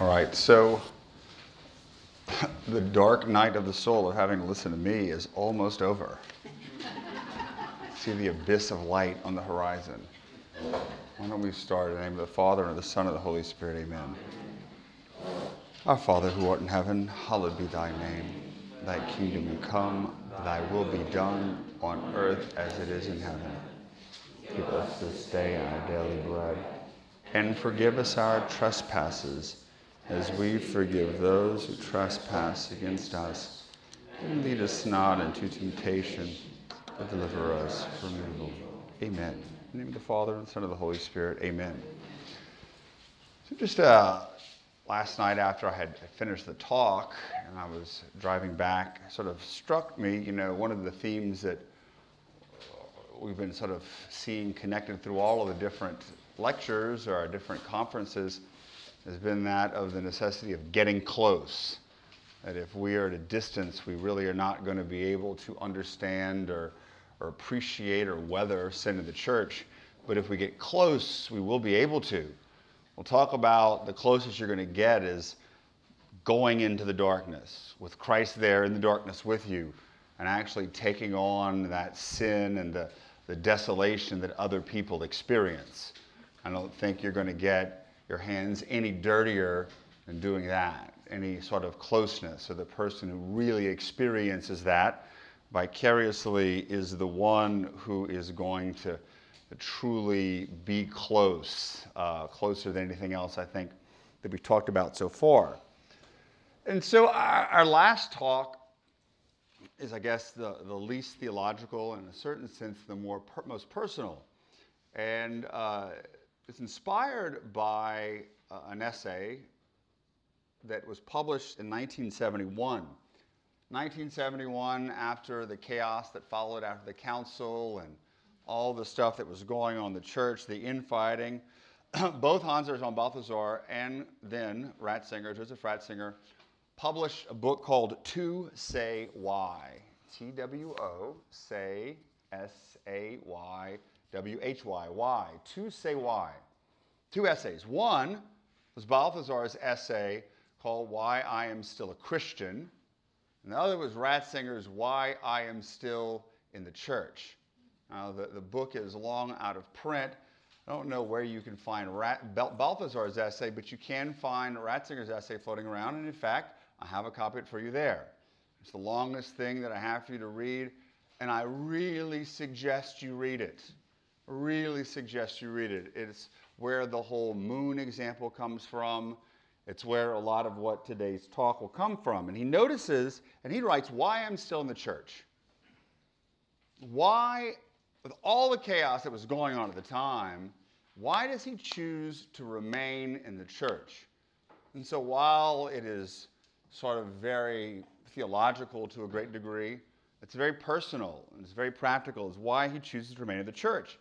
All right, so the dark night of the soul of having to listen to me is almost over. See the abyss of light on the horizon. Why don't we start in the name of the Father, and of the Son, and of the Holy Spirit? Amen. Our Father who art in heaven, hallowed be thy name. Thy kingdom come, thy will be done on earth as it is in heaven. Give us this day our daily bread, and forgive us our trespasses as we forgive those who trespass against us. And lead us not into temptation, but deliver us from evil. Amen. In the name of the Father, and the Son, and the Holy Spirit. Amen. So just uh, last night after I had finished the talk and I was driving back, sort of struck me, you know, one of the themes that we've been sort of seeing connected through all of the different lectures or our different conferences has been that of the necessity of getting close. That if we are at a distance, we really are not going to be able to understand or, or appreciate or weather sin in the church. But if we get close, we will be able to. We'll talk about the closest you're going to get is going into the darkness, with Christ there in the darkness with you, and actually taking on that sin and the, the desolation that other people experience. I don't think you're going to get your hands any dirtier than doing that, any sort of closeness. So the person who really experiences that vicariously is the one who is going to truly be close, uh, closer than anything else I think that we've talked about so far. And so our, our last talk is, I guess, the, the least theological, in a certain sense, the more per, most personal. And uh, it's inspired by uh, an essay that was published in 1971. 1971, after the chaos that followed after the council and all the stuff that was going on in the church, the infighting, both Hans Urs Balthasar and then Ratzinger, Joseph Ratzinger, published a book called Two Say Why. T W O, say S A Y W H Y. Why? To say why. Two essays. One was Balthasar's essay called Why I Am Still a Christian. And the other was Ratzinger's Why I Am Still in the Church. Now, the, the book is long out of print. I don't know where you can find Rat, Balthasar's essay, but you can find Ratzinger's essay floating around. And in fact, I have a copy for you there. It's the longest thing that I have for you to read, and I really suggest you read it really suggest you read it. It's where the whole moon example comes from. It's where a lot of what today's talk will come from. And he notices, and he writes, Why I'm still in the church. Why, with all the chaos that was going on at the time, why does he choose to remain in the church? And so while it is sort of very theological to a great degree, it's very personal and it's very practical, is why he chooses to remain in the church.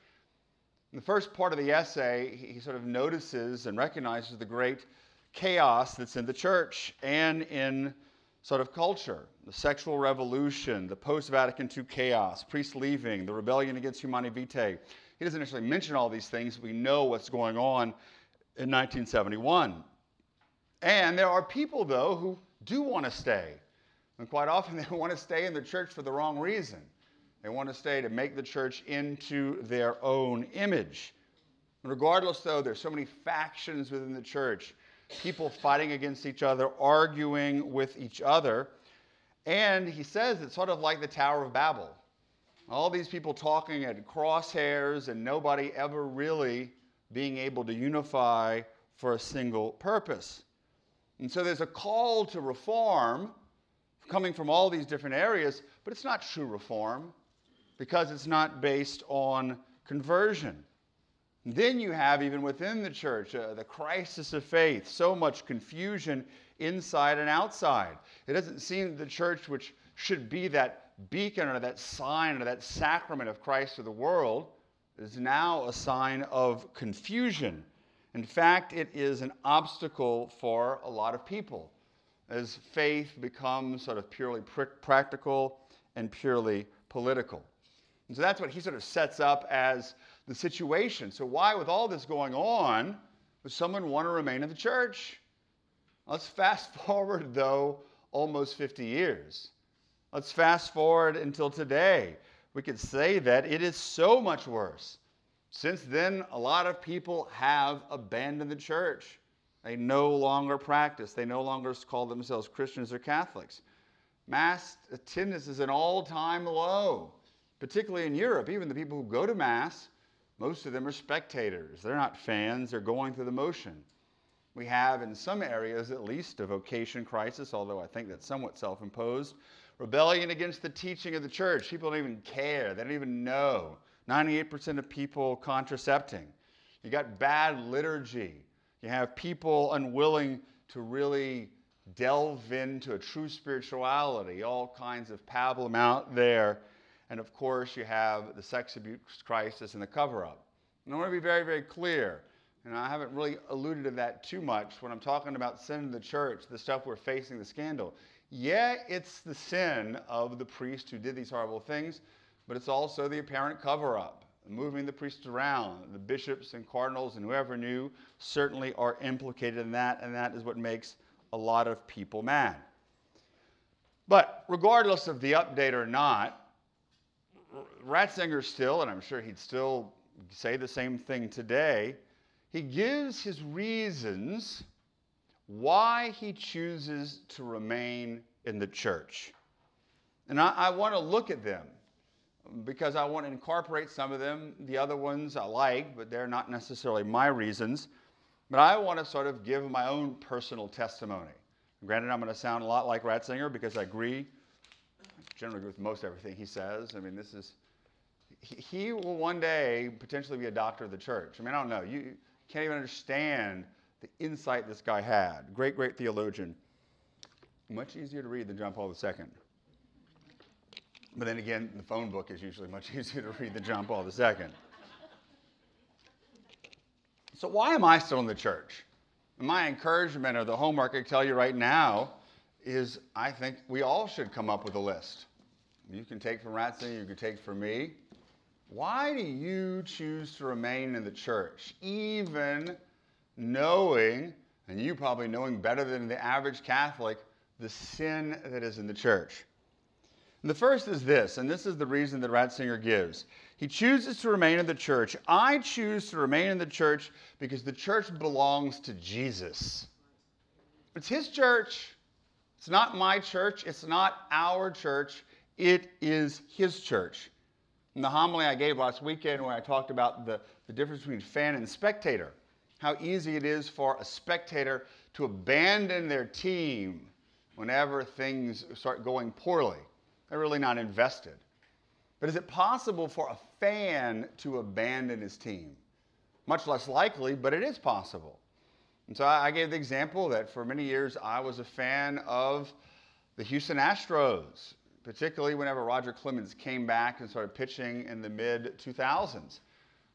In the first part of the essay, he sort of notices and recognizes the great chaos that's in the church and in sort of culture the sexual revolution, the post Vatican II chaos, priests leaving, the rebellion against Humanae Vitae. He doesn't actually mention all these things. We know what's going on in 1971. And there are people, though, who do want to stay. And quite often they want to stay in the church for the wrong reason. They want to stay to make the church into their own image. Regardless, though, there's so many factions within the church, people fighting against each other, arguing with each other. And he says it's sort of like the Tower of Babel. All these people talking at crosshairs and nobody ever really being able to unify for a single purpose. And so there's a call to reform coming from all these different areas, but it's not true reform because it's not based on conversion. Then you have, even within the church, uh, the crisis of faith, so much confusion inside and outside. It doesn't seem the church, which should be that beacon or that sign or that sacrament of Christ to the world, is now a sign of confusion. In fact, it is an obstacle for a lot of people as faith becomes sort of purely pr- practical and purely political. And so that's what he sort of sets up as the situation. So, why, with all this going on, would someone want to remain in the church? Let's fast forward, though, almost 50 years. Let's fast forward until today. We could say that it is so much worse. Since then, a lot of people have abandoned the church. They no longer practice, they no longer call themselves Christians or Catholics. Mass attendance is an all time low, particularly in Europe. Even the people who go to Mass, most of them are spectators. They're not fans, they're going through the motion. We have, in some areas at least, a vocation crisis, although I think that's somewhat self imposed. Rebellion against the teaching of the church. People don't even care, they don't even know. 98% of people contracepting. You got bad liturgy. You have people unwilling to really delve into a true spirituality, all kinds of pablum out there. And of course, you have the sex abuse crisis and the cover up. And I want to be very, very clear and I haven't really alluded to that too much when I'm talking about sin in the church, the stuff we're facing, the scandal. Yeah, it's the sin of the priest who did these horrible things, but it's also the apparent cover up, moving the priests around. The bishops and cardinals and whoever knew certainly are implicated in that, and that is what makes a lot of people mad. But regardless of the update or not, Ratzinger still, and I'm sure he'd still say the same thing today, he gives his reasons why he chooses to remain in the church. And I, I want to look at them because I want to incorporate some of them. The other ones I like, but they're not necessarily my reasons. But I want to sort of give my own personal testimony. Granted, I'm going to sound a lot like Ratzinger because I agree, generally agree with most everything he says. I mean, this is, he, will one day potentially be a doctor of the church. I mean, I don't know. You, can't even understand the insight this guy had. Great, great theologian. Much easier to read than John Paul II. But then again, the phone book is usually much easier to read than John Paul II. So, why am I still in the church? My encouragement or the homework I tell you right now is I think we all should come up with a list. You can take from Ratzinger, you can take from me. Why do you choose to remain in the church, even knowing, and you probably knowing better than the average Catholic, the sin that is in the church? And the first is this, and this is the reason that Ratzinger gives. He chooses to remain in the church. I choose to remain in the church because the church belongs to Jesus. It's his church. It's not my church. It's not our church. It is his church. In the homily I gave last weekend, where I talked about the, the difference between fan and spectator, how easy it is for a spectator to abandon their team whenever things start going poorly. They're really not invested. But is it possible for a fan to abandon his team? Much less likely, but it is possible. And so I gave the example that for many years I was a fan of the Houston Astros particularly whenever Roger Clemens came back and started pitching in the mid 2000s.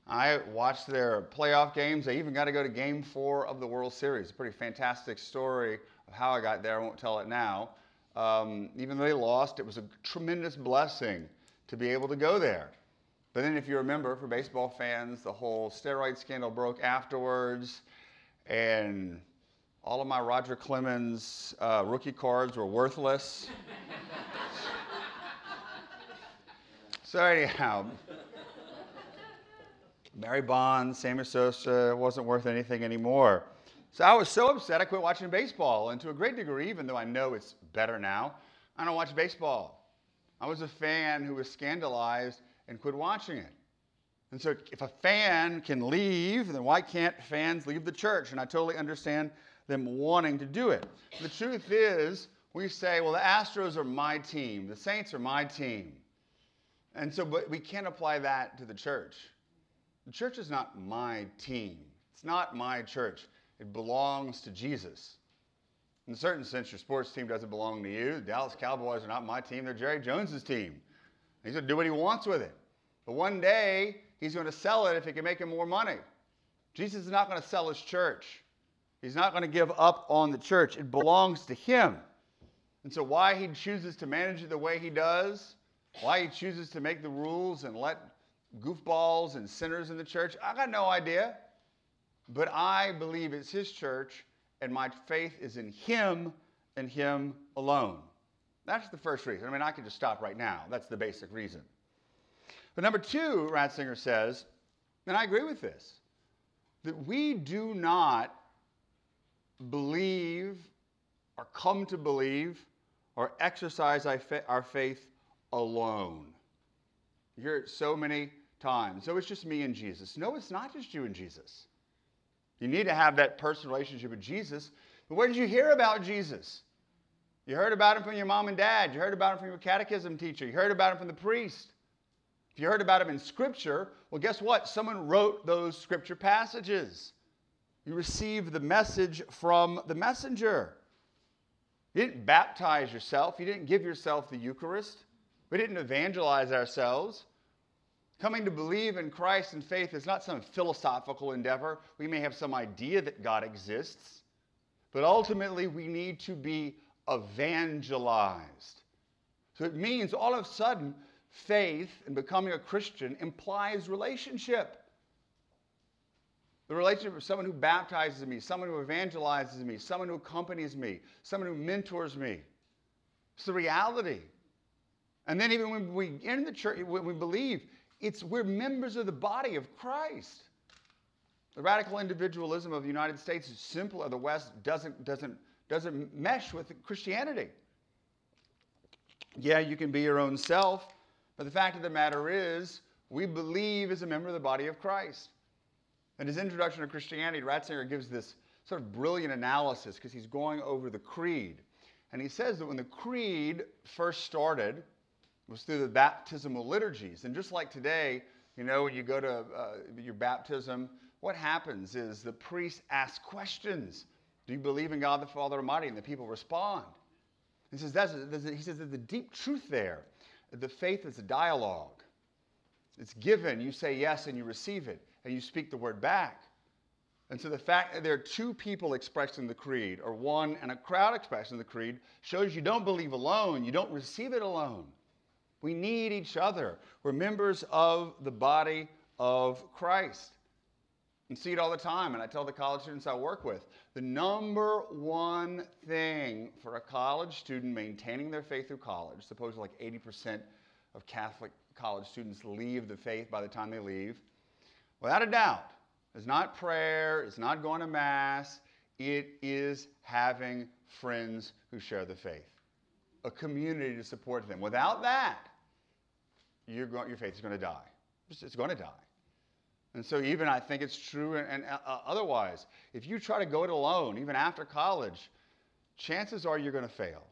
I watched their playoff games. They even got to go to game four of the World Series. A pretty fantastic story of how I got there. I won't tell it now. Um, even though they lost, it was a tremendous blessing to be able to go there. But then, if you remember, for baseball fans, the whole steroid scandal broke afterwards, and all of my Roger Clemens uh, rookie cards were worthless. So anyhow, Barry Bonds, Sammy Sosa wasn't worth anything anymore. So I was so upset I quit watching baseball. And to a great degree, even though I know it's better now, I don't watch baseball. I was a fan who was scandalized and quit watching it. And so if a fan can leave, then why can't fans leave the church? And I totally understand them wanting to do it. The truth is, we say, well, the Astros are my team, the Saints are my team. And so, but we can't apply that to the church. The church is not my team. It's not my church. It belongs to Jesus. In a certain sense, your sports team doesn't belong to you. The Dallas Cowboys are not my team. They're Jerry Jones's team. He's going to do what he wants with it. But one day, he's going to sell it if he can make him more money. Jesus is not going to sell his church. He's not going to give up on the church. It belongs to him. And so, why he chooses to manage it the way he does why he chooses to make the rules and let goofballs and sinners in the church, I got no idea. But I believe it's his church, and my faith is in Him and Him alone. That's the first reason. I mean, I could just stop right now. That's the basic reason. But number two, Ratzinger says, and I agree with this, that we do not believe or come to believe or exercise our faith alone. You hear it so many times. So it's just me and Jesus. No, it's not just you and Jesus. You need to have that personal relationship with Jesus. But where did you hear about Jesus? You heard about him from your mom and dad. You heard about him from your catechism teacher. You heard about him from the priest. If you heard about him in Scripture, well, guess what? Someone wrote those Scripture passages. You received the message from the messenger. You didn't baptize yourself, you didn't give yourself the Eucharist. We didn't evangelize ourselves. Coming to believe in Christ and faith is not some philosophical endeavor. We may have some idea that God exists, but ultimately we need to be evangelized. So it means all of a sudden, faith and becoming a Christian implies relationship. The relationship of someone who baptizes me, someone who evangelizes me, someone who accompanies me, someone who mentors me. It's the reality. And then even when we enter the church, when we believe, it's we're members of the body of Christ. The radical individualism of the United States is simple, or the West doesn't, doesn't, doesn't mesh with Christianity. Yeah, you can be your own self, but the fact of the matter is, we believe as a member of the body of Christ. In his introduction to Christianity, Ratzinger gives this sort of brilliant analysis because he's going over the creed. And he says that when the creed first started, was through the baptismal liturgies. And just like today, you know, when you go to uh, your baptism, what happens is the priest asks questions. Do you believe in God the Father Almighty? And the people respond. He says, that's, he says there's a deep truth there. The faith is a dialogue. It's given. You say yes and you receive it and you speak the word back. And so the fact that there are two people expressing the creed, or one and a crowd expressing the creed, shows you don't believe alone, you don't receive it alone. We need each other. We're members of the body of Christ. And see it all the time. And I tell the college students I work with the number one thing for a college student maintaining their faith through college, suppose like 80% of Catholic college students leave the faith by the time they leave, without a doubt, it's not prayer, it's not going to Mass, it is having friends who share the faith, a community to support them. Without that, your faith is going to die. It's going to die. And so, even I think it's true and, and uh, uh, otherwise. If you try to go it alone, even after college, chances are you're going to fail.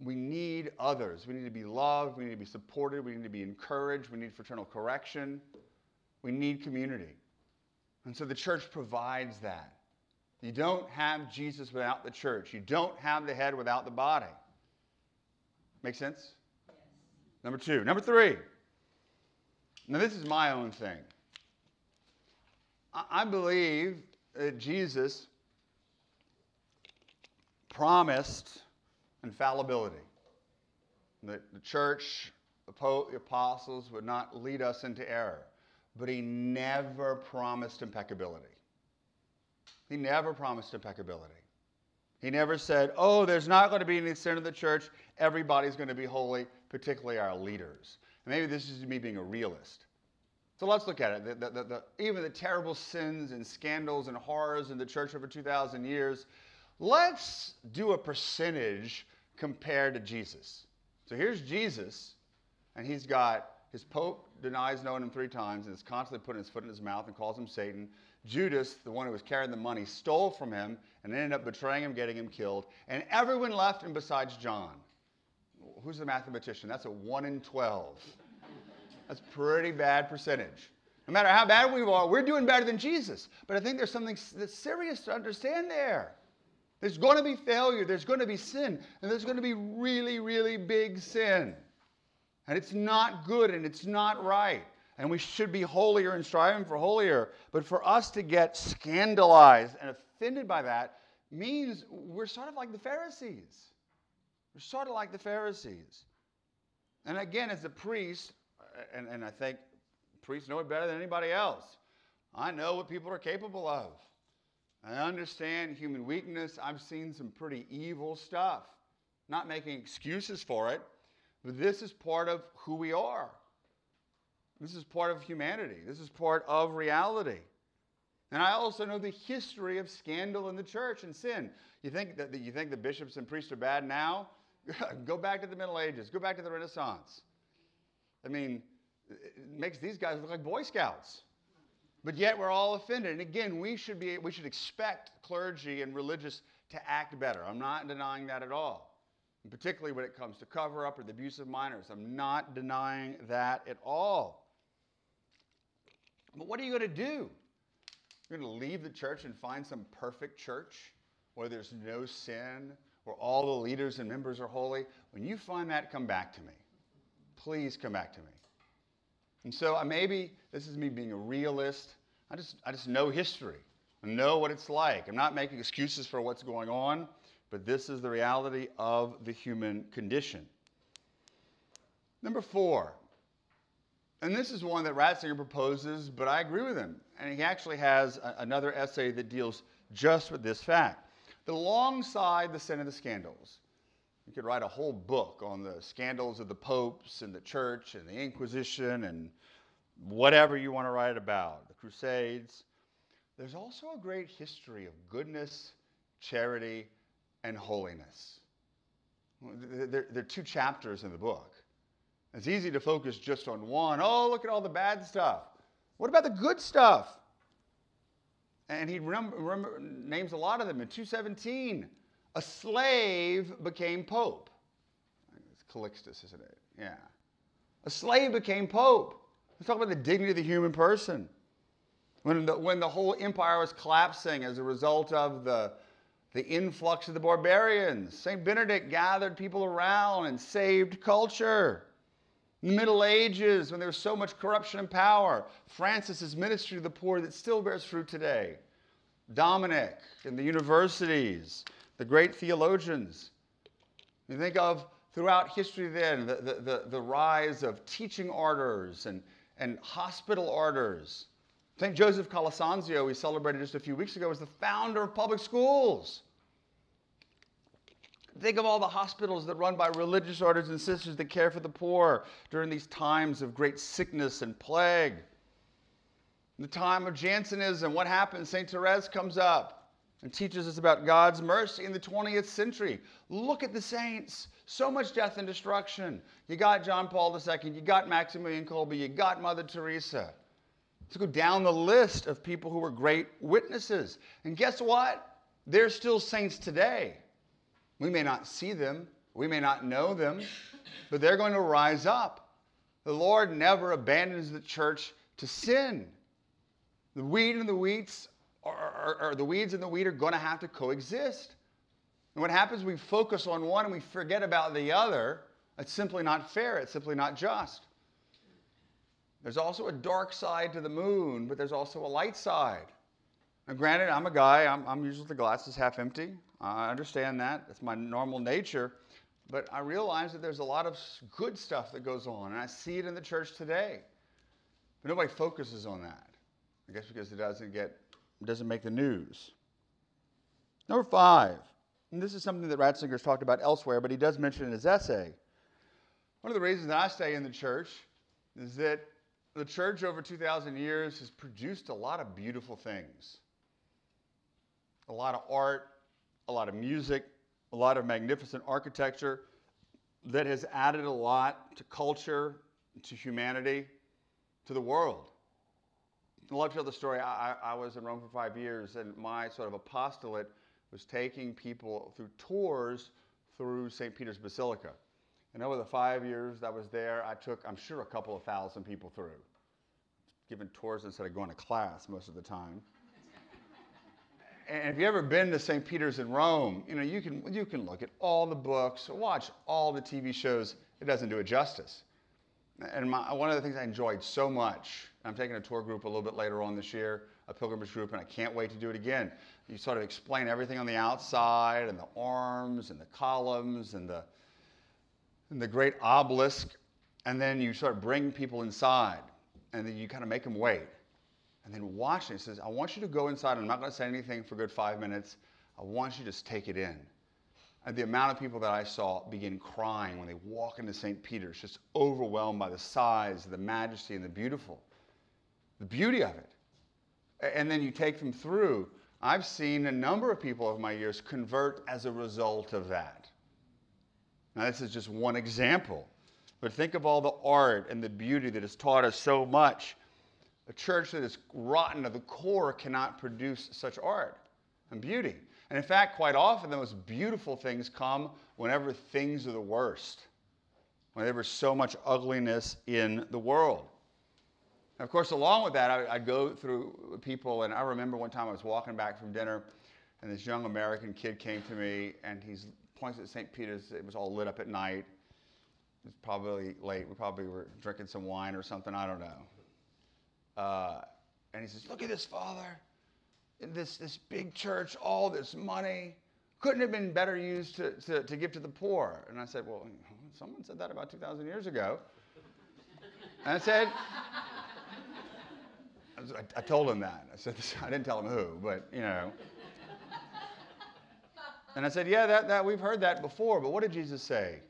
We need others. We need to be loved. We need to be supported. We need to be encouraged. We need fraternal correction. We need community. And so the church provides that. You don't have Jesus without the church. You don't have the head without the body. Make sense? Number two. Number three. Now, this is my own thing. I believe that Jesus promised infallibility. That the church, the apostles would not lead us into error but he never promised impeccability. He never promised impeccability. He never said, oh, there's not going to be any sin in the church. Everybody's going to be holy, particularly our leaders. And maybe this is me being a realist. So let's look at it. The, the, the, even the terrible sins and scandals and horrors in the church over 2,000 years, let's do a percentage compared to Jesus. So here's Jesus, and he's got his pope denies knowing him three times and is constantly putting his foot in his mouth and calls him Satan. Judas, the one who was carrying the money, stole from him and ended up betraying him, getting him killed. And everyone left him besides John. Who's the mathematician? That's a 1 in 12. That's pretty bad percentage. No matter how bad we are, we're doing better than Jesus. But I think there's something that's serious to understand there. There's going to be failure, there's going to be sin, and there's going to be really, really big sin. And it's not good and it's not right. And we should be holier and striving for holier. But for us to get scandalized and offended by that means we're sort of like the Pharisees. We're sort of like the Pharisees. And again, as a priest, and, and I think priests know it better than anybody else, I know what people are capable of. I understand human weakness. I've seen some pretty evil stuff. Not making excuses for it, but this is part of who we are. This is part of humanity. This is part of reality. And I also know the history of scandal in the church and sin. You think that you think the bishops and priests are bad now? Go back to the Middle Ages. Go back to the Renaissance. I mean, it makes these guys look like Boy Scouts. But yet we're all offended. And again, we should, be, we should expect clergy and religious to act better. I'm not denying that at all. And particularly when it comes to cover up or the abuse of minors. I'm not denying that at all. But what are you going to do? You're going to leave the church and find some perfect church where there's no sin, where all the leaders and members are holy. When you find that, come back to me. Please come back to me. And so uh, maybe this is me being a realist. I just, I just know history. I know what it's like. I'm not making excuses for what's going on, but this is the reality of the human condition. Number four, and this is one that Ratzinger proposes, but I agree with him. And he actually has a, another essay that deals just with this fact. That alongside the sin of the scandals, you could write a whole book on the scandals of the popes and the church and the Inquisition and whatever you want to write about, the Crusades. There's also a great history of goodness, charity, and holiness. There, there are two chapters in the book. It's easy to focus just on one. Oh, look at all the bad stuff. What about the good stuff? And he names a lot of them in 217 a slave became pope. It's Calixtus, isn't it? Yeah. A slave became pope. Let's talk about the dignity of the human person. When the, when the whole empire was collapsing as a result of the, the influx of the barbarians, St. Benedict gathered people around and saved culture. In the Middle Ages, when there was so much corruption and power, Francis's ministry to the poor that still bears fruit today. Dominic in the universities, the great theologians. You think of throughout history then the, the, the, the rise of teaching orders and, and hospital orders. St. Joseph Calasanzio, we celebrated just a few weeks ago, was the founder of public schools. Think of all the hospitals that run by religious orders and sisters that care for the poor during these times of great sickness and plague. In the time of Jansenism, what happens? St. Therese comes up and teaches us about God's mercy in the 20th century. Look at the saints. So much death and destruction. You got John Paul II, you got Maximilian Kolbe, you got Mother Teresa. Let's go down the list of people who were great witnesses. And guess what? They're still saints today. We may not see them, we may not know them, but they're going to rise up. The Lord never abandons the church to sin. The wheat and the wheats or, or, the weeds and the wheat are going to have to coexist. And what happens, we focus on one and we forget about the other. It's simply not fair. It's simply not just. There's also a dark side to the moon, but there's also a light side. Now, granted, I'm a guy, I'm, I'm usually the glass is half empty. I understand that. That's my normal nature. But I realize that there's a lot of good stuff that goes on, and I see it in the church today. But nobody focuses on that. I guess because it doesn't get doesn't make the news. Number five, and this is something that Ratzinger's talked about elsewhere, but he does mention in his essay. One of the reasons that I stay in the church is that the church over 2,000 years has produced a lot of beautiful things a lot of art, a lot of music, a lot of magnificent architecture that has added a lot to culture, to humanity, to the world. I love to tell the story. I, I was in Rome for five years, and my sort of apostolate was taking people through tours through St. Peter's Basilica. And over the five years that I was there, I took, I'm sure, a couple of thousand people through, giving tours instead of going to class most of the time. And if you've ever been to St. Peter's in Rome, you know, you can, you can look at all the books, watch all the TV shows. It doesn't do it justice. And my, one of the things I enjoyed so much, I'm taking a tour group a little bit later on this year, a pilgrimage group, and I can't wait to do it again. You sort of explain everything on the outside and the arms and the columns and the, and the great obelisk, and then you sort of bring people inside, and then you kind of make them wait. And then watching. He says, I want you to go inside. I'm not going to say anything for a good five minutes. I want you to just take it in. And the amount of people that I saw begin crying when they walk into St. Peter's, just overwhelmed by the size, the majesty, and the beautiful, the beauty of it. And then you take them through. I've seen a number of people over my years convert as a result of that. Now, this is just one example. But think of all the art and the beauty that has taught us so much. A church that is rotten to the core cannot produce such art and beauty. And in fact, quite often, the most beautiful things come whenever things are the worst, whenever so much ugliness in the world. And of course, along with that, I, go through people, and I remember one time I was walking back from dinner, and this young American kid came to me, and he points at St. Peter's. It was all lit up at night. It was probably late. We probably were drinking some wine or something. I don't know. Uh, and he says, Look at this, Father this, this big church, all this money, couldn't have been better used to, to, to give to the poor. And I said, Well, someone said that about 2,000 years ago. And I said, I, told him that. I said, I didn't tell him who, but you know. And I said, Yeah, that, that, we've heard that before, but what did Jesus say?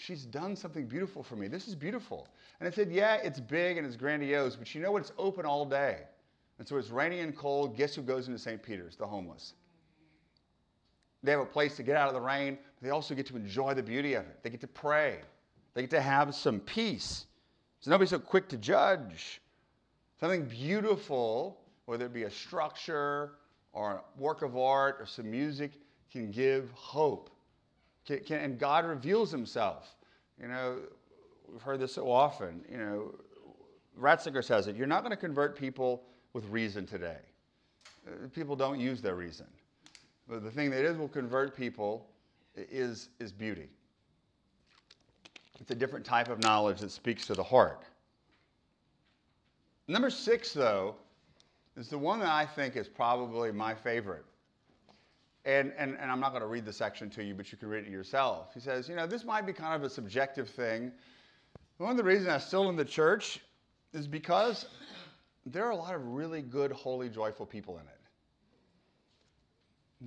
She's done something beautiful for me. This is beautiful. And I said, Yeah, it's big and it's grandiose, but you know what? It's open all day. And so it's raining and cold. Guess who goes into St. Peter's? The homeless. They have a place to get out of the rain. They also get to enjoy the beauty of it. They get to pray. They get to have some peace. So nobody's so quick to judge. Something beautiful, whether it be a structure or a work of art or some music, can give hope. Can, can, and God reveals himself. You know, we've heard this so often. You know, Ratzinger says it. You're not going to convert people with reason today. Uh, people don't use their reason. But the thing that is will convert people is, is beauty. It's a different type of knowledge that speaks to the heart. Number six, though, is the one that I think is probably my favorite. And, and, and I'm not going to read the section to you, but you can read it yourself. He says, you know, this might be kind of a subjective thing. One of the reasons I'm still in the church is because there are a lot of really good, holy, joyful people in it.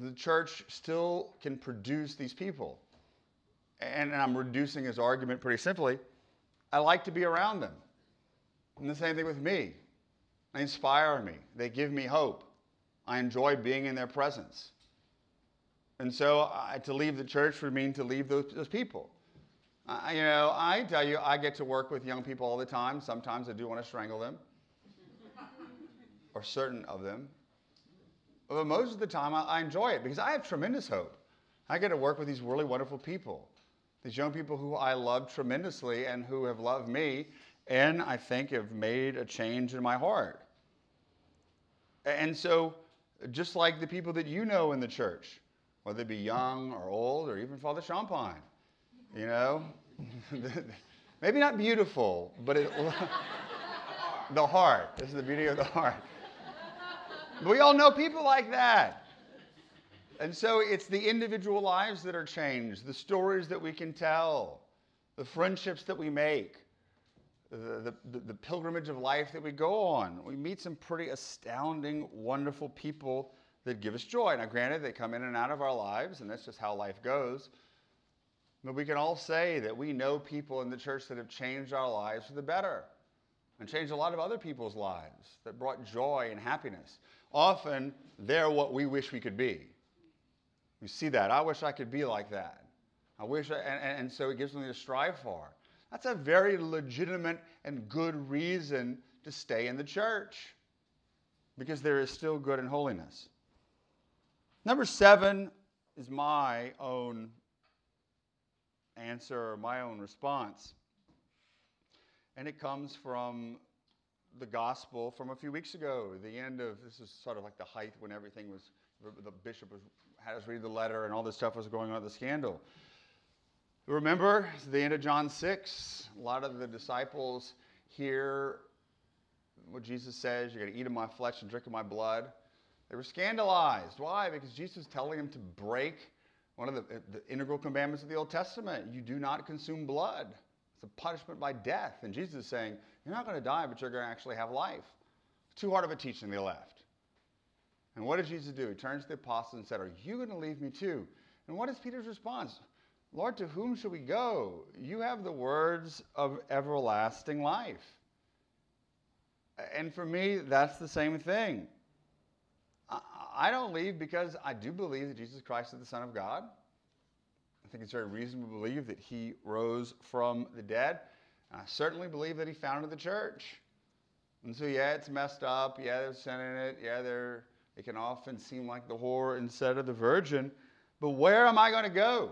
The church still can produce these people. And, I'm reducing his argument pretty simply. I like to be around them. And the same thing with me. They inspire me, they give me hope. I enjoy being in their presence. And so uh, to leave the church would mean to leave those, those people. Uh, you know, I tell you, I get to work with young people all the time. Sometimes I do want to strangle them or certain of them. But most of the time, I, I enjoy it because I have tremendous hope. I get to work with these really wonderful people, these young people who I love tremendously and who have loved me, and I think have made a change in my heart. And so, just like the people that you know in the church, whether they be young or old or even Father Champagne, you know, maybe not beautiful, but it, the heart. This is the beauty of the heart. We all know people like that. And so it's the individual lives that are changed, the stories that we can tell, the friendships that we make, the, the, the, pilgrimage of life that we go on. We meet some pretty astounding, wonderful people that give us joy. Now, granted, they come in and out of our lives, and that's just how life goes. But we can all say that we know people in the church that have changed our lives for the better and changed a lot of other people's lives that brought joy and happiness often they're what we wish we could be. You see that. I wish I could be like that. I wish, I, and, and so it gives me to strive for. That's a very legitimate and good reason to stay in the church because there is still good and holiness. Number seven is my own answer, my own response. And it comes from the gospel from a few weeks ago. The end of this is sort of like the height when everything was, the bishop was, had us read the letter and all this stuff was going on, the scandal. Remember the end of John 6? A lot of the disciples hear what Jesus says you're going to eat of my flesh and drink of my blood. They were scandalized. Why? Because Jesus was telling them to break one of the, uh, the integral commandments of the Old Testament. You do not consume blood. It's a punishment by death. And Jesus is saying, You're not going to die, but you're going to actually have life. Too hard of a teaching, they left. And what did Jesus do? He turns to the apostles and said, Are you going to leave me too? And what is Peter's response? Lord, to whom shall we go? You have the words of everlasting life. And for me, that's the same thing. I don't leave because I do believe that Jesus Christ is the Son of God. I think it's very reasonable to believe that he rose from the dead. And I certainly believe that he founded the church. And so, yeah, it's messed up. Yeah, there's sin in it. Yeah, there, it can often seem like the whore instead of the virgin. But where am I going to go?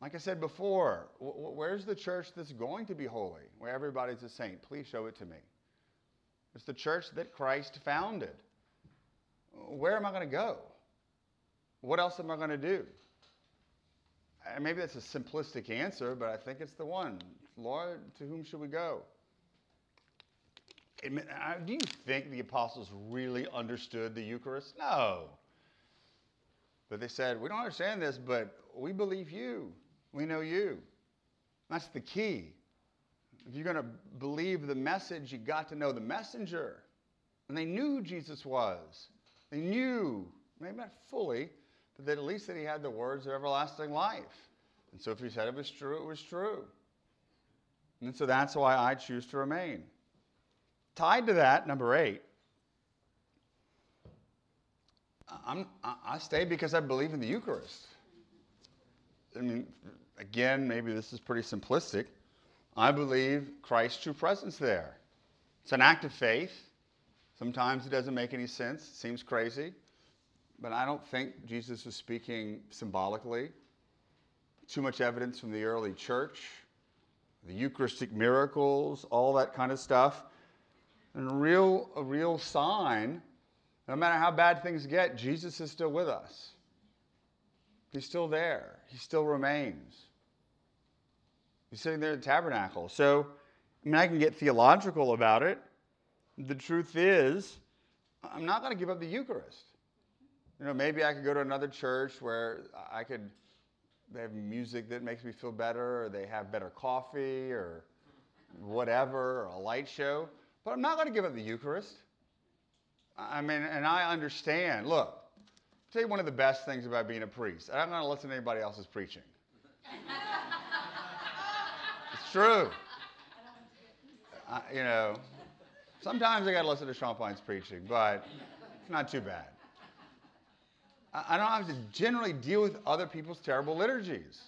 Like I said before, where's the church that's going to be holy, where everybody's a saint? Please show it to me. It's the church that Christ founded. Where am I going to go? What else am I going to do? And maybe that's a simplistic answer, but I think it's the one. Lord, to whom should we go? Do you think the apostles really understood the Eucharist? No. But they said, We don't understand this, but we believe you. We know you. That's the key. If you're going to believe the message, you got to know the messenger. And they knew who Jesus was. They knew, maybe not fully, but that at least that he had the words of everlasting life. And so if he said it was true, it was true. And so that's why I choose to remain. Tied to that, number eight, I'm, I stay because I believe in the Eucharist. I mean, again, maybe this is pretty simplistic. I believe Christ's true presence there. It's an act of faith. Sometimes it doesn't make any sense, it seems crazy, but I don't think Jesus was speaking symbolically. Too much evidence from the early church, the Eucharistic miracles, all that kind of stuff. And a real, a real sign, no matter how bad things get, Jesus is still with us. He's still there. He still remains. He's sitting there in the tabernacle. So, I mean, I can get theological about it. The truth is, I'm not going to give up the Eucharist. You know, maybe I could go to another church where I could, they have music that makes me feel better, or they have better coffee, or whatever, or a light show. But I'm not going to give up the Eucharist. I mean, and I understand. Look, I'll tell you one of the best things about being a priest. I'm not going to listen to anybody else's preaching. it's true. I, you know, sometimes I got to listen to Champlain's preaching, but it's not too bad. I don't have to generally deal with other people's terrible liturgies.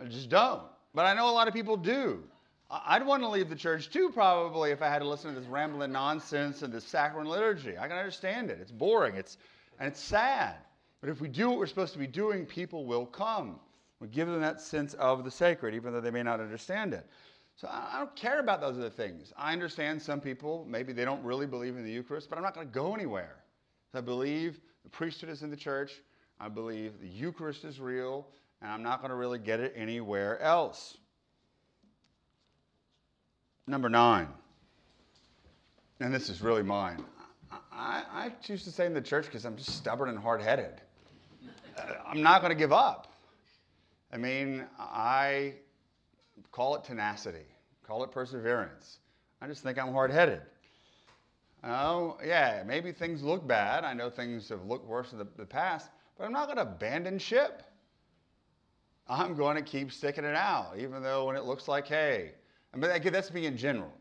I just don't. But I know a lot of people do. I'd want to leave the church too, probably, if I had to listen to this rambling nonsense and this saccharine liturgy. I can understand it. It's boring. It's and it's sad. But if we do what we're supposed to be doing, people will come. We give them that sense of the sacred, even though they may not understand it. So I don't care about those other things. I understand some people, maybe they don't really believe in the Eucharist, but I'm not going to go anywhere. I believe the priesthood is in the church. I believe the Eucharist is real, and I'm not going to really get it anywhere else. Number nine, and this is really mine. I, I choose to stay in the church because I'm just stubborn and hard headed. Uh, I'm not going to give up. I mean, I call it tenacity, call it perseverance. I just think I'm hard headed. Oh, yeah, maybe things look bad. I know things have looked worse in the, the past, but I'm not going to abandon ship. I'm going to keep sticking it out, even though when it looks like hey, I mean, that's me in general.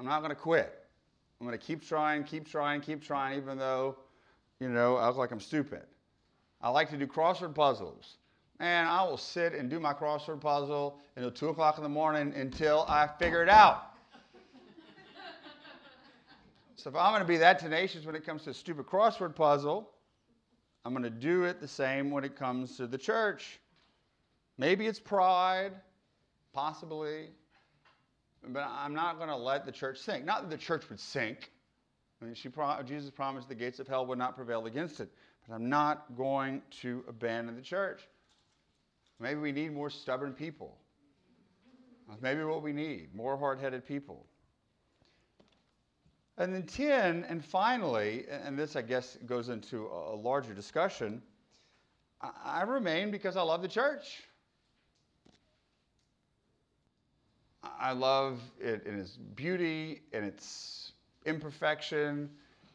I'm not going to quit. I'm going to keep trying, keep trying, keep trying, even though, you know, I look like I'm stupid. I like to do crossword puzzles. And I will sit and do my crossword puzzle until 2 o'clock in the morning until I figure it out. so if I'm going to be that tenacious when it comes to a stupid crossword puzzle, I'm going to do it the same when it comes to the church. Maybe it's pride, possibly. But I'm not going to let the church sink. Not that the church would sink. I mean, pro- Jesus promised the gates of hell would not prevail against it. But I'm not going to abandon the church. Maybe we need more stubborn people. Maybe what we need, more hard headed people. And then 10, and finally, and this I guess goes into a larger discussion, I remain because I love the church. I love it in its beauty and its imperfection,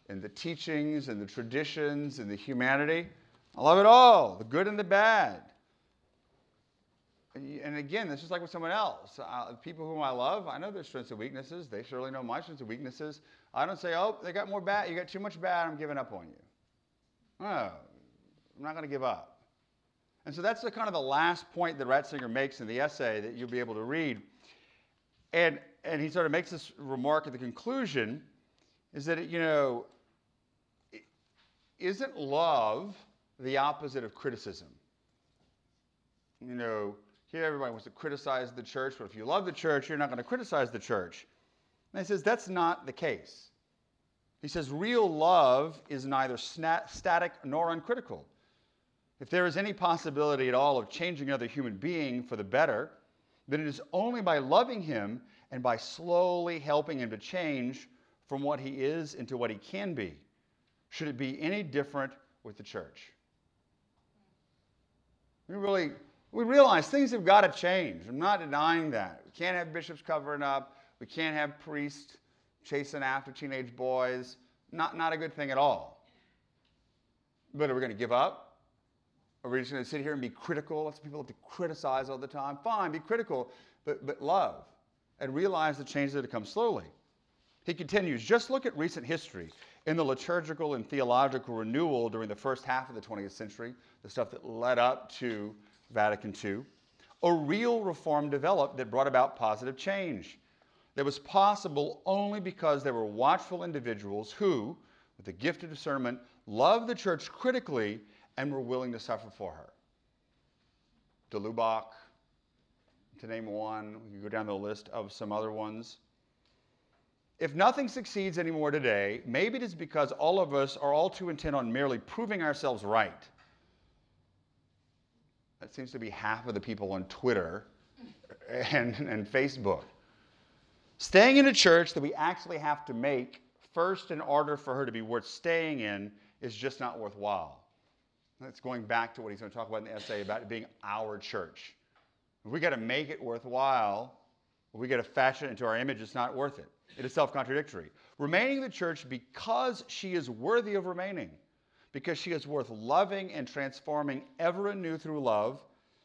in the teachings, and the traditions, and the humanity. I love it all, the good and the bad. And again, this is like with someone else. Uh, people whom I love, I know their strengths and weaknesses. They surely know my strengths and weaknesses. I don't say, oh, they got more bad, you got too much bad, I'm giving up on you. No, I'm not going to give up. And so that's the kind of the last point that Ratzinger makes in the essay that you'll be able to read. And, and he sort of makes this remark at the conclusion is that, you know, isn't love the opposite of criticism? You know, here everybody wants to criticize the church, but if you love the church, you're not going to criticize the church. And he says that's not the case. He says real love is neither static nor uncritical. If there is any possibility at all of changing another human being for the better, then it is only by loving him and by slowly helping him to change from what he is into what he can be. Should it be any different with the church? We really we realize things have got to change. I'm not denying that. We can't have bishops covering up. We can't have priests chasing after teenage boys. Not, not a good thing at all. But are we going to give up? Are we just going to sit here and be critical? Lots of people have to criticize all the time. Fine, be critical, but, but love and realize the changes that have come slowly. He continues just look at recent history in the liturgical and theological renewal during the first half of the 20th century, the stuff that led up to Vatican II, a real reform developed that brought about positive change. That was possible only because there were watchful individuals who, with the gift of discernment, loved the church critically and were willing to suffer for her. De Lubac, to name one, can go down the list of some other ones. If nothing succeeds anymore today, maybe it is because all of us are all too intent on merely proving ourselves right that seems to be half of the people on Twitter and, and Facebook. Staying in a church that we actually have to make first in order for her to be worth staying in is just not worthwhile. That's going back to what he's going to talk about in the essay about it being our church. If we got to make it worthwhile, if we got to fashion it into our image, it's not worth it. It is self contradictory. Remaining in the church because she is worthy of remaining because she is worth loving and transforming ever anew through love,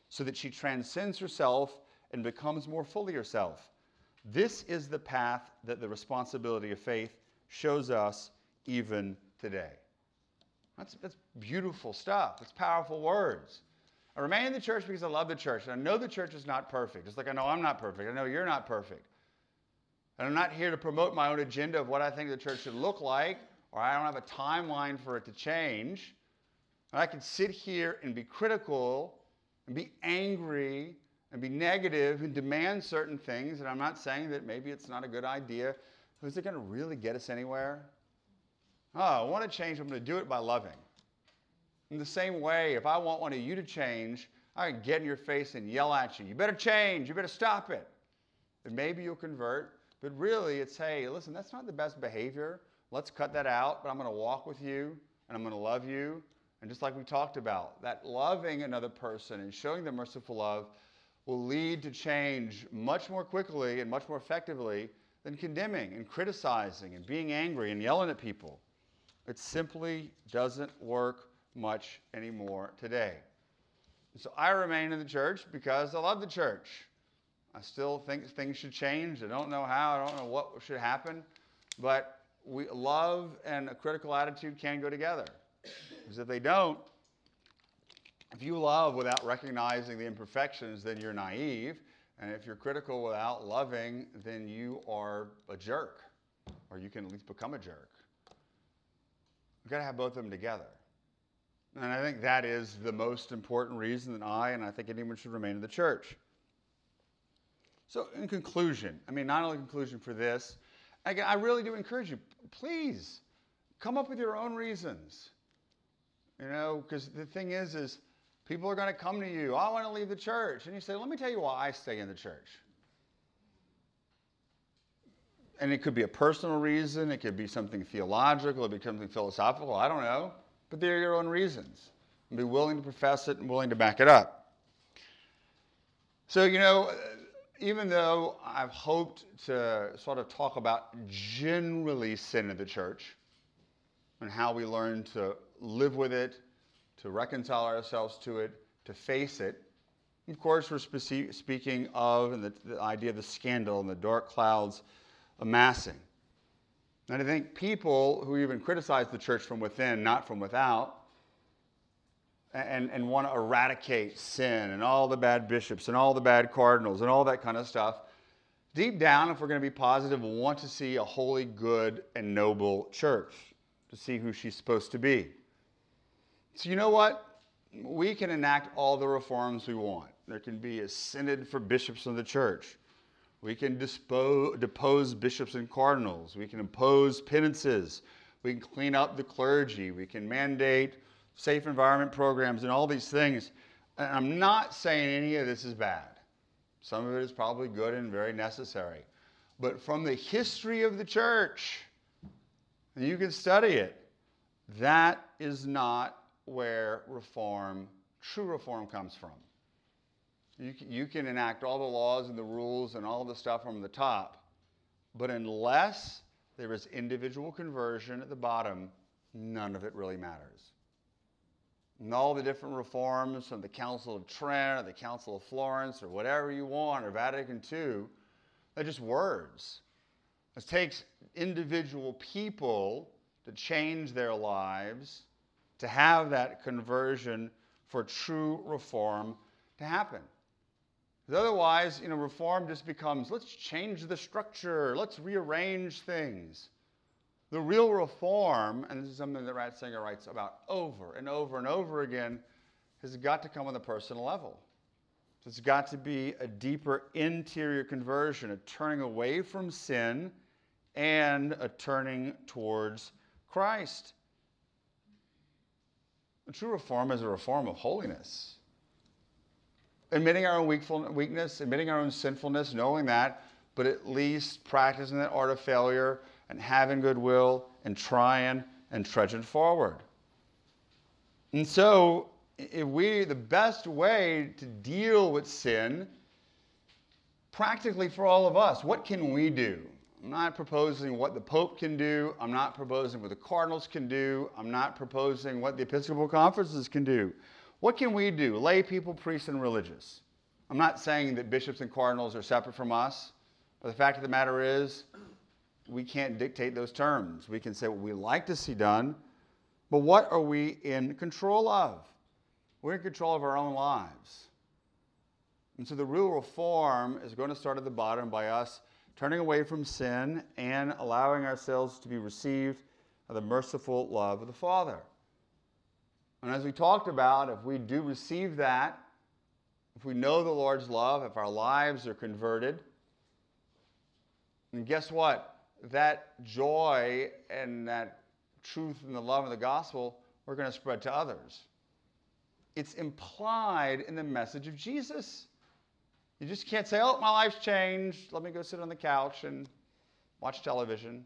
so that she transcends herself and becomes more fully herself. This is the path that the responsibility of faith shows us even today. That's, that's beautiful stuff. It's powerful words. I remain in the church because I love the church. And I know the church is not perfect, just like I know I'm not perfect. I know you're not perfect. And I'm not here to promote my own agenda of what I think the church should look like or I don't have a timeline for it to change. And I can sit here and be critical and be angry and be negative and demand certain things. And I'm not saying that maybe it's not a good idea. Is it going to really get us anywhere? Oh, I want to change. I'm going to do it by loving. In the same way, if I want one of you to change, I can get in your face and yell at you. You better change. You better stop it. And maybe you'll convert. But really, it's hey, listen, that's not the best behavior let's cut that out, but I'm going to walk with you and I'm going to love you. And just like we talked about, that loving another person and showing them merciful love will lead to change much more quickly and much more effectively than condemning and criticizing and being angry and yelling at people. It simply doesn't work much anymore today. so I remain in the church because I love the church. I still think things should change. I don't know how, I don't know what should happen, but we, love and a critical attitude can go together. Because if they don't, if you love without recognizing the imperfections, then you're naive. And if you're critical without loving, then you are a jerk, or you can at least become a jerk. We've got to have both of them together. And I think that is the most important reason that I and I think anyone should remain in the church. So, in conclusion, I mean, not only conclusion for this, Again, I really do encourage you, please come up with your own reasons. You know, because the thing is, is people are going to come to you, I want to leave the church. And you say, let me tell you why I stay in the church. And it could be a personal reason, it could be something theological, it could be something philosophical, I don't know. But they're your own reasons. And be willing to profess it and willing to back it up. So, you know, even though I've hoped to sort of talk about generally sin in the church and how we learn to live with it, to reconcile ourselves to it, to face it, of course, we're spe- speaking of the, the idea of the scandal and the dark clouds amassing. And I think people who even criticize the church from within, not from without, and, and want to eradicate sin and all the bad bishops and all the bad cardinals and all that kind of stuff, deep down, if we're going to be positive, we want to see a holy, good, and noble church, to see who she's supposed to be. So, you know what? We can enact all the reforms we want. There can be a synod for bishops of the church. We can dispose, depose bishops and cardinals. We can impose penances. We can clean up the clergy. We can mandate safe environment programs, and all these things. And I'm not saying any of this is bad. Some of it is probably good and very necessary. But from the history of the church, you can study it, that is not where reform, true reform, comes from. You you can enact all the laws and the rules and all the stuff from the top, but unless there is individual conversion at the bottom, none of it really matters and all the different reforms from the Council of Trent or the Council of Florence or whatever you want or Vatican II, they're just words. It takes individual people to change their lives, to have that conversion for true reform to happen. Because otherwise, you know, reform just becomes let's change the structure, let's rearrange things. The real reform, and this is something that Ratzinger writes about over and over and over again, has got to come on the personal level. It's got to be a deeper interior conversion, a turning away from sin and a turning towards Christ. A true reform is a reform of holiness. Admitting our own weakness, admitting our own sinfulness, knowing that, but at least practicing that art of failure and having goodwill and trying and trudging forward. And so, if we, the best way to deal with sin, practically for all of us, what can we do? I'm not proposing what the Pope can do. I'm not proposing what the cardinals can do. I'm not proposing what the Episcopal conferences can do. What can we do, lay people, priests, and religious? I'm not saying that bishops and cardinals are separate from us, but the fact of the matter is, we can't dictate those terms. We can say what we like to see done, but what are we in control of? We're in control of our own lives. And so the real reform is going to start at the bottom by us turning away from sin and allowing ourselves to be received of the merciful love of the Father. And as we talked about, if we do receive that, if we know the Lord's love, if our lives are converted, and guess what? That joy and that truth and the love of the gospel we're going to spread to others. It's implied in the message of Jesus. You just can't say, oh, my life's changed. Let me go sit on the couch and watch television.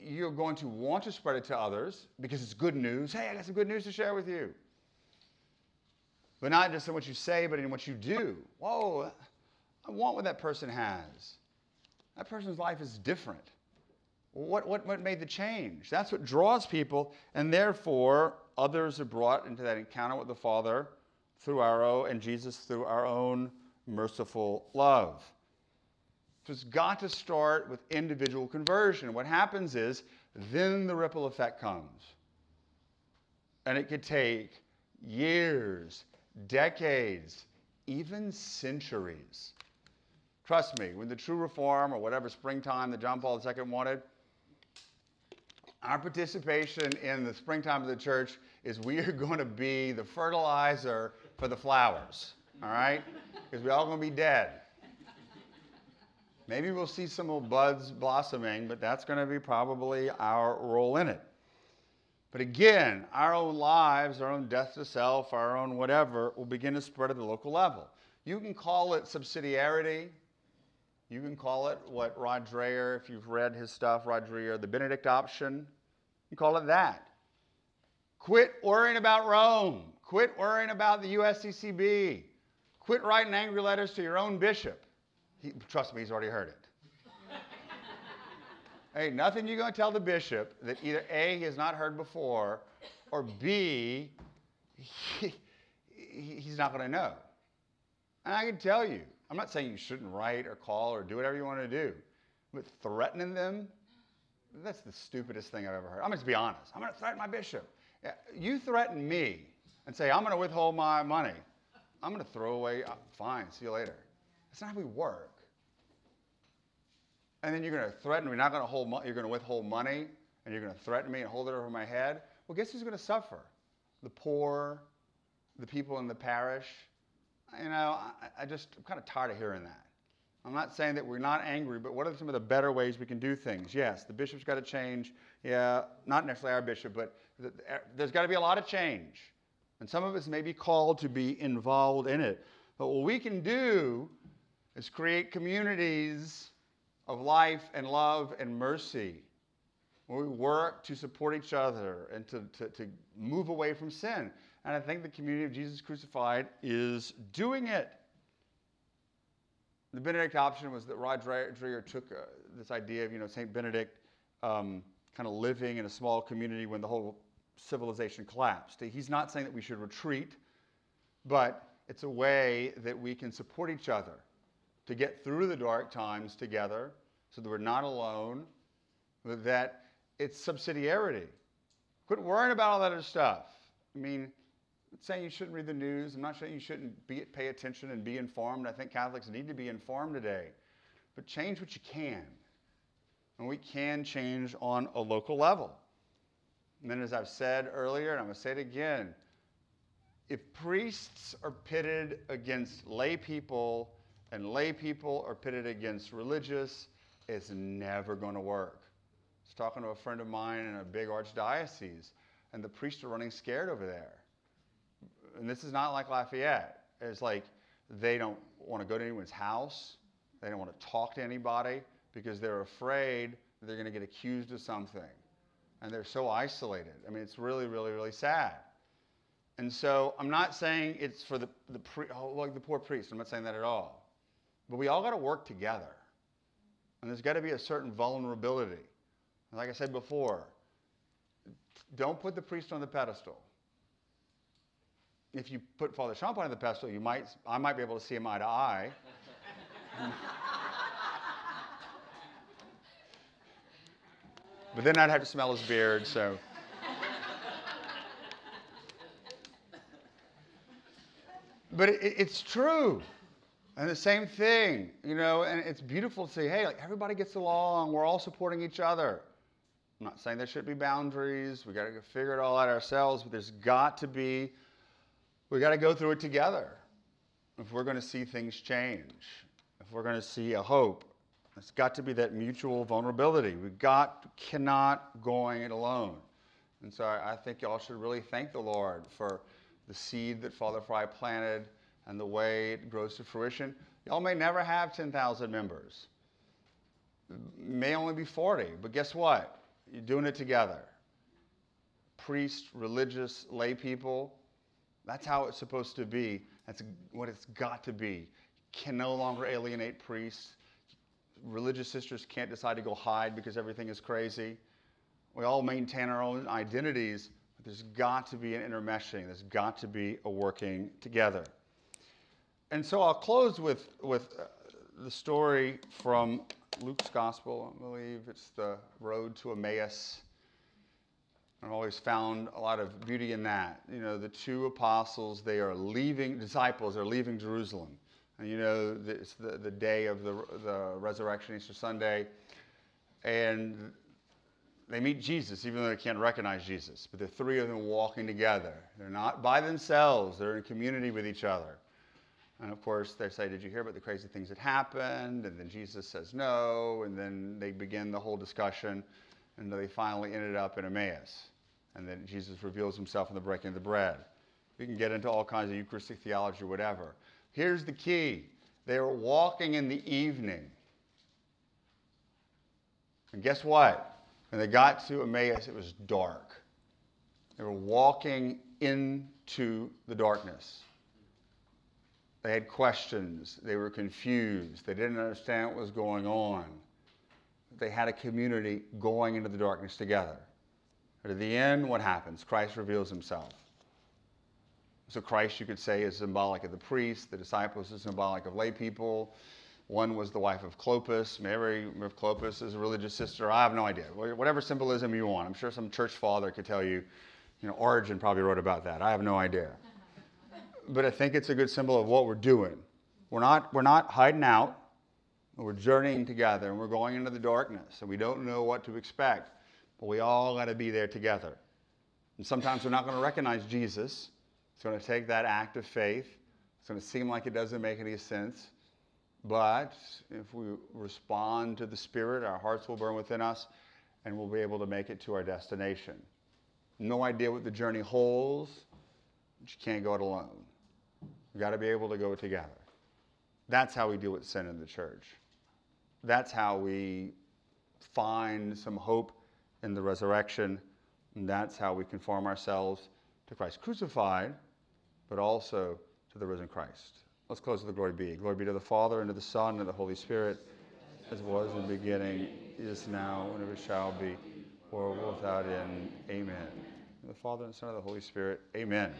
You're going to want to spread it to others because it's good news. Hey, I got some good news to share with you. But not just in what you say, but in what you do. Whoa, I want what that person has. That person's life is different. What, what, what made the change? That's what draws people, and therefore others are brought into that encounter with the Father through our own, and Jesus through our own merciful love. So it's got to start with individual conversion. What happens is then the ripple effect comes. And it could take years, decades, even centuries Trust me, when the true reform or whatever springtime that John Paul II wanted, our participation in the springtime of the church is we are going to be the fertilizer for the flowers, all right? Because we're all going to be dead. Maybe we'll see some little buds blossoming, but that's going to be probably our role in it. But again, our own lives, our own death to self, our own whatever, will begin to spread at the local level. You can call it subsidiarity, you can call it what Rod Dreher, if you've read his stuff, Rod Dreher, the Benedict option, you call it that. Quit worrying about Rome. Quit worrying about the USCCB. Quit writing angry letters to your own bishop. He, trust me, he's already heard it. hey, nothing you're going to tell the bishop that either A, he has not heard before, or B, he, he's not going to know. And I can tell you, I'm not saying you shouldn't write or call or do whatever you want to do, but threatening them, that's the stupidest thing I've ever heard. I'm going to be honest. I'm going to threaten my bishop. You threaten me and say, I'm going to withhold my money. I'm going to throw away, uh, fine, see you later. That's not how we work. And then you're going to threaten you're not going to hold, mo- you're going to withhold money, and you're going to threaten me and hold it over my head. Well, guess who's going to suffer? The poor, the people in the parish. You know, I, I just, I'm kind of tired of hearing that. I'm not saying that we're not angry, but what are some of the better ways we can do things? Yes, the bishop's got to change. Yeah, not necessarily our bishop, but er, there's got to be a lot of change. And some of us may be called to be involved in it. But what we can do is create communities of life and love and mercy where we work to support each other and to, to, to move away from sin. And I think the community of Jesus crucified is doing it. The Benedict option was that Rod Dreher took uh, this idea of, you know, St. Benedict um, kind of living in a small community when the whole civilization collapsed. He's not saying that we should retreat, but it's a way that we can support each other to get through the dark times together so that we're not alone, that it's subsidiarity. Quit worrying about all that other stuff. I mean, saying you shouldn't read the news. I'm not saying you shouldn't be, pay attention and be informed. I think Catholics need to be informed today. But change what you can. And we can change on a local level. And then, as I've said earlier, and I'm going to say it again, if priests are pitted against lay people and lay people are pitted against religious, it's never going to work. I was talking to a friend of mine in a big archdiocese, and the priests are running scared over there. And this is not like Lafayette. It's like they don't want to go to anyone's house, they don't want to talk to anybody because they're afraid they're going to get accused of something and they're so isolated. I mean, it's really, really, really sad. And so I'm not saying it's for the, the pre, oh, like the poor priest. I'm not saying that at all. But we all got to work together. And there's got to be a certain vulnerability. And like I said before, don't put the priest on the pedestal. If you put Father Champagne on the pedestal, you might, I might be able to see him eye to eye. But then I'd have to smell his beard, so. but it, it's true. And the same thing, you know, and it's beautiful to say, hey, like everybody gets along, we're all supporting each other. I'm not saying there should be boundaries, we got to figure it all out ourselves, but there's got to be, we got to go through it together if we're going to see things change, if we're going to see a hope, it's got to be that mutual vulnerability. We got cannot going it alone. And so I, think y'all should really thank the Lord for the seed that Father Fry planted and the way it grows to fruition. Y'all may never have 10,000 members. may only be 40, but guess what? You're doing it together. Priests, religious, lay people, that's how it's supposed to be. That's what it's got to be. can no longer alienate priests religious sisters can't decide to go hide because everything is crazy. We all maintain our own identities, but there's got to be an intermeshing. There's got to be a working together. And so I'll close with, with uh, the story from Luke's Gospel. I believe it's the road to Emmaus. I've always found a lot of beauty in that. You know, the two apostles, they are leaving, disciples are leaving Jerusalem. And you know, it's the, the day of the, the resurrection, Easter Sunday. And they meet Jesus, even though they can't recognize Jesus. But the three of them walking together. They're not by themselves, they're in community with each other. And of course, they say, Did you hear about the crazy things that happened? And then Jesus says no. And then they begin the whole discussion. And they finally ended up in Emmaus. And then Jesus reveals himself in the breaking of the bread. We can get into all kinds of Eucharistic theology or whatever. Here's the key they were walking in the evening. And guess what? When they got to Emmaus, it was dark. They were walking into the darkness. They had questions. They were confused. They didn't understand what was going on. They had a community going into the darkness together. But at the end, what happens? Christ reveals himself. So Christ, you could say, is symbolic of the priests. The disciples is symbolic of lay people. One was the wife of Clopas. Mary of Clopas is a religious sister. I have no idea. Whatever symbolism you want. I'm sure some church father could tell you. You know, Origen probably wrote about that. I have no idea. But I think it's a good symbol of what we're doing. We're not, we're not hiding out. We're journeying together and we're going into the darkness and we don't know what to expect. But we all got to be there together. And sometimes we're not going to recognize Jesus. It's going to take that act of faith. It's going to seem like it doesn't make any sense. But if we respond to the Spirit, our hearts will burn within us and we'll be able to make it to our destination. No idea what the journey holds, but you can't go it alone. We've got to be able to go together. That's how we deal with sin in the church. That's how we find some hope in the resurrection. And that's how we conform ourselves to Christ crucified, but also to the risen Christ. Let's close with the glory be. Glory be to the Father, and to the Son, and to the Holy Spirit, as it was in the beginning, is now, and ever shall be, world without end. Amen. The Father, and Son, and the Holy Spirit. Amen.